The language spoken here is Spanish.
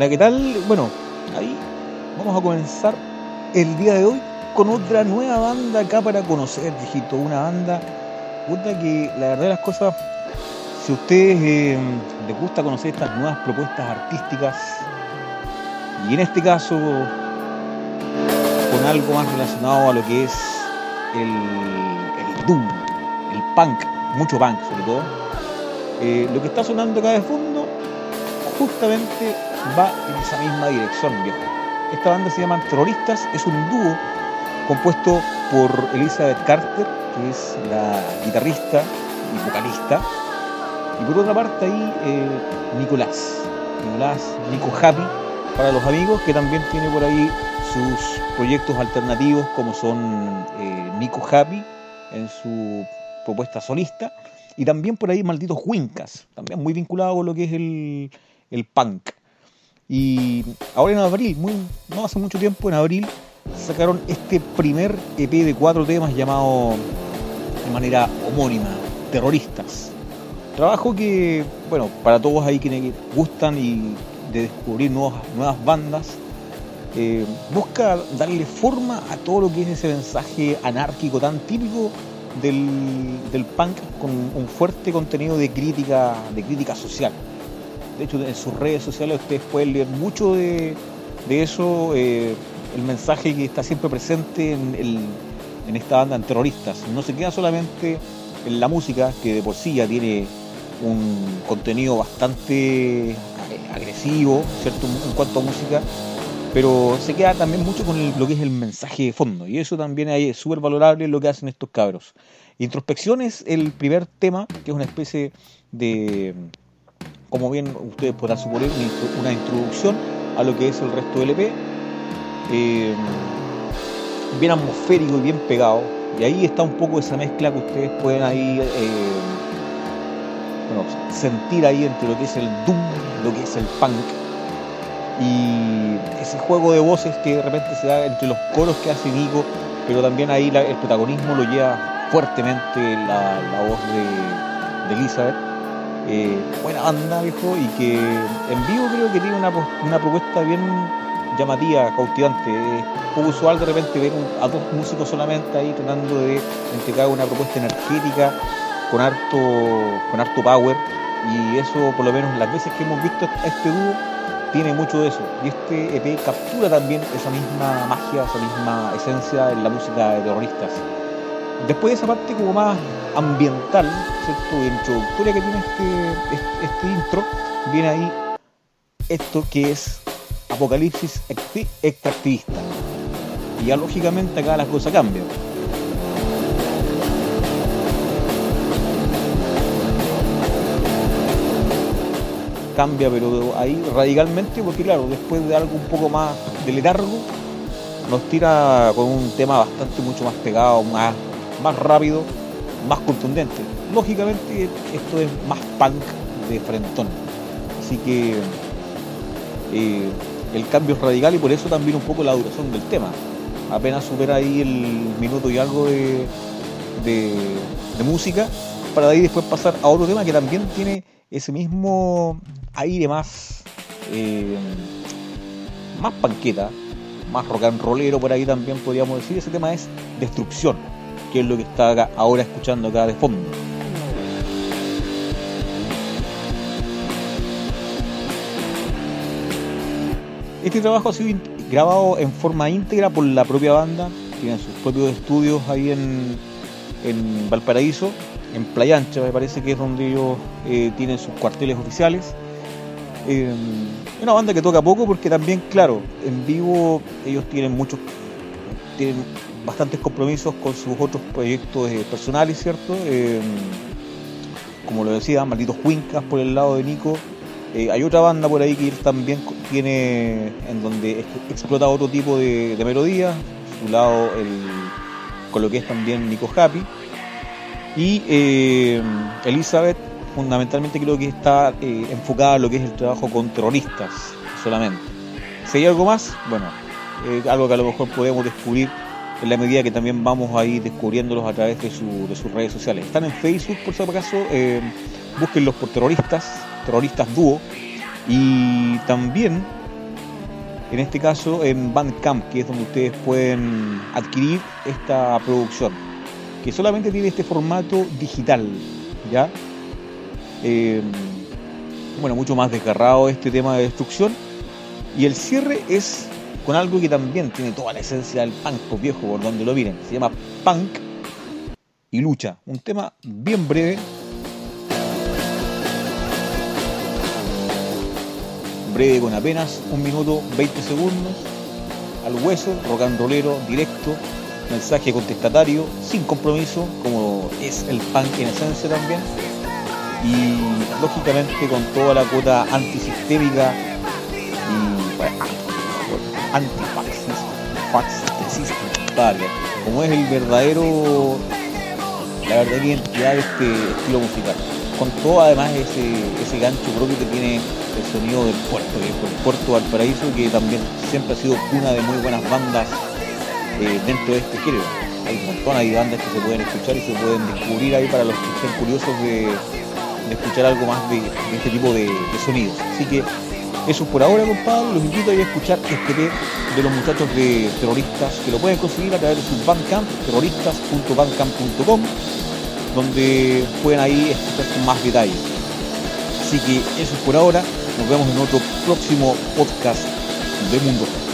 Bueno, ¿qué tal? Bueno, ahí vamos a comenzar el día de hoy con otra nueva banda acá para conocer, viejito. Una banda, puta que la verdad de las cosas, si a ustedes eh, les gusta conocer estas nuevas propuestas artísticas, y en este caso con algo más relacionado a lo que es el, el doom, el punk, mucho punk sobre todo, eh, lo que está sonando acá de fondo justamente va en esa misma dirección, viejo. Esta banda se llama Terroristas, es un dúo compuesto por Elizabeth Carter, que es la guitarrista y vocalista, y por otra parte ahí eh, Nicolás, Nicolás, Nico Happy, para los amigos, que también tiene por ahí sus proyectos alternativos como son eh, Nico Happy en su propuesta solista, y también por ahí Malditos Wincas, también muy vinculado con lo que es el, el punk. Y ahora en abril, muy, no hace mucho tiempo, en abril, sacaron este primer EP de cuatro temas llamado de manera homónima, Terroristas. Trabajo que, bueno, para todos ahí que gustan y de descubrir nuevas, nuevas bandas, eh, busca darle forma a todo lo que es ese mensaje anárquico tan típico del, del, punk con un fuerte contenido de crítica, de crítica social. De hecho, en sus redes sociales ustedes pueden leer mucho de, eso, eh, el mensaje que está siempre presente en, esta banda en terroristas. No se queda solamente en la música, que de por sí ya tiene un contenido bastante agresivo, ¿cierto? En cuanto a música, pero se queda también mucho con lo que es el mensaje de fondo, y eso también es súper valorable lo que hacen estos cabros. Introspección es el primer tema, que es una especie de, como bien ustedes podrán suponer, una introducción a lo que es el resto del EP, eh, bien atmosférico y bien pegado, y ahí está un poco esa mezcla que ustedes pueden ahí eh, bueno, sentir ahí entre lo que es el doom, lo que es el punk, y ese juego de voces que de repente se da entre los coros que hace Nico, pero también ahí el protagonismo lo lleva fuertemente la, voz de Elizabeth. Eh, buena banda, viejo, y que en vivo creo que tiene una, una propuesta bien llamativa, cautivante. Es poco usual de repente ver a dos músicos solamente ahí tratando de entregar una propuesta energética con harto, con harto power. Y eso, por lo menos, las veces que hemos visto este dúo, tiene mucho de eso. Y este EP captura también esa misma magia, esa misma esencia en la música de terroristas. Después de esa parte como más ambiental, introductoria que tiene este, este, este intro, viene ahí esto que es apocalipsis extractivista. Y ya lógicamente acá las cosas cambian. cambia, pero ahí radicalmente, porque claro, después de algo un poco más de letargo, nos tira con un tema bastante mucho más pegado, más, más rápido, más contundente. Lógicamente esto es más punk de frentón. Así que eh, el cambio es radical y por eso también un poco la duración del tema. Apenas supera ahí el minuto y algo de, de, música para de ahí después pasar a otro tema que también tiene ese mismo aire más eh, más panqueta, más rock and rollero por ahí también podríamos decir. Ese tema es Destrucción, que es lo que está ahora escuchando acá de fondo. Este trabajo ha sido grabado en forma íntegra por la propia banda, tienen sus propios estudios ahí en, en Valparaíso, en Playa Ancha me parece que es donde ellos eh, tienen sus cuarteles oficiales. Eh, una banda que toca poco porque también, claro, en vivo ellos tienen muchos, bastantes compromisos con sus otros proyectos eh, personales, ¿cierto? Eh, como lo decía, Malditos Cuincas por el lado de Nico. Eh, hay otra banda por ahí que también tiene, en donde explota otro tipo de, de melodías, su lado el, con lo que es también Nico Happy. Y Elizabeth fundamentalmente creo que está enfocada en lo que es el trabajo con terroristas solamente. Si hay algo más, bueno, algo que a lo mejor podemos descubrir en la medida que también vamos a ir descubriéndolos a través de, su, de sus redes sociales. Están en Facebook, por si acaso, eh, búsquenlos por terroristas, terroristas dúo, y también en este caso en Bandcamp, que es donde ustedes pueden adquirir esta producción, que solamente tiene este formato digital, ¿ya? Eh, bueno, mucho más desgarrado este tema de destrucción. Y el cierre es con algo que también tiene toda la esencia del punk, viejo, por donde lo miren. Se llama Punk y Lucha. Un tema bien breve. Breve con apenas un minuto 20 segundos. Al hueso, rock and rollero, directo, mensaje contestatario, sin compromiso, como es el punk en esencia también y lógicamente con toda la cuota antisistémica y antifascista, como es el verdadero, la verdadera identidad de este estilo musical, con todo además ese, ese gancho propio que tiene el sonido del puerto, el puerto Valparaíso, que también siempre ha sido una de muy buenas bandas eh, dentro de este género. Hay un montón de bandas que se pueden escuchar y se pueden descubrir ahí para los que estén curiosos de escuchar algo más de, este tipo de, sonidos. Así que eso por ahora, compadre. Los invito a ir a escuchar este té de los muchachos de terroristas, que lo pueden conseguir a través de su Bandcamp, terroristas.bandcamp.com, donde pueden ahí escuchar con más detalles. Así que eso es por ahora. Nos vemos en otro próximo podcast de Mundo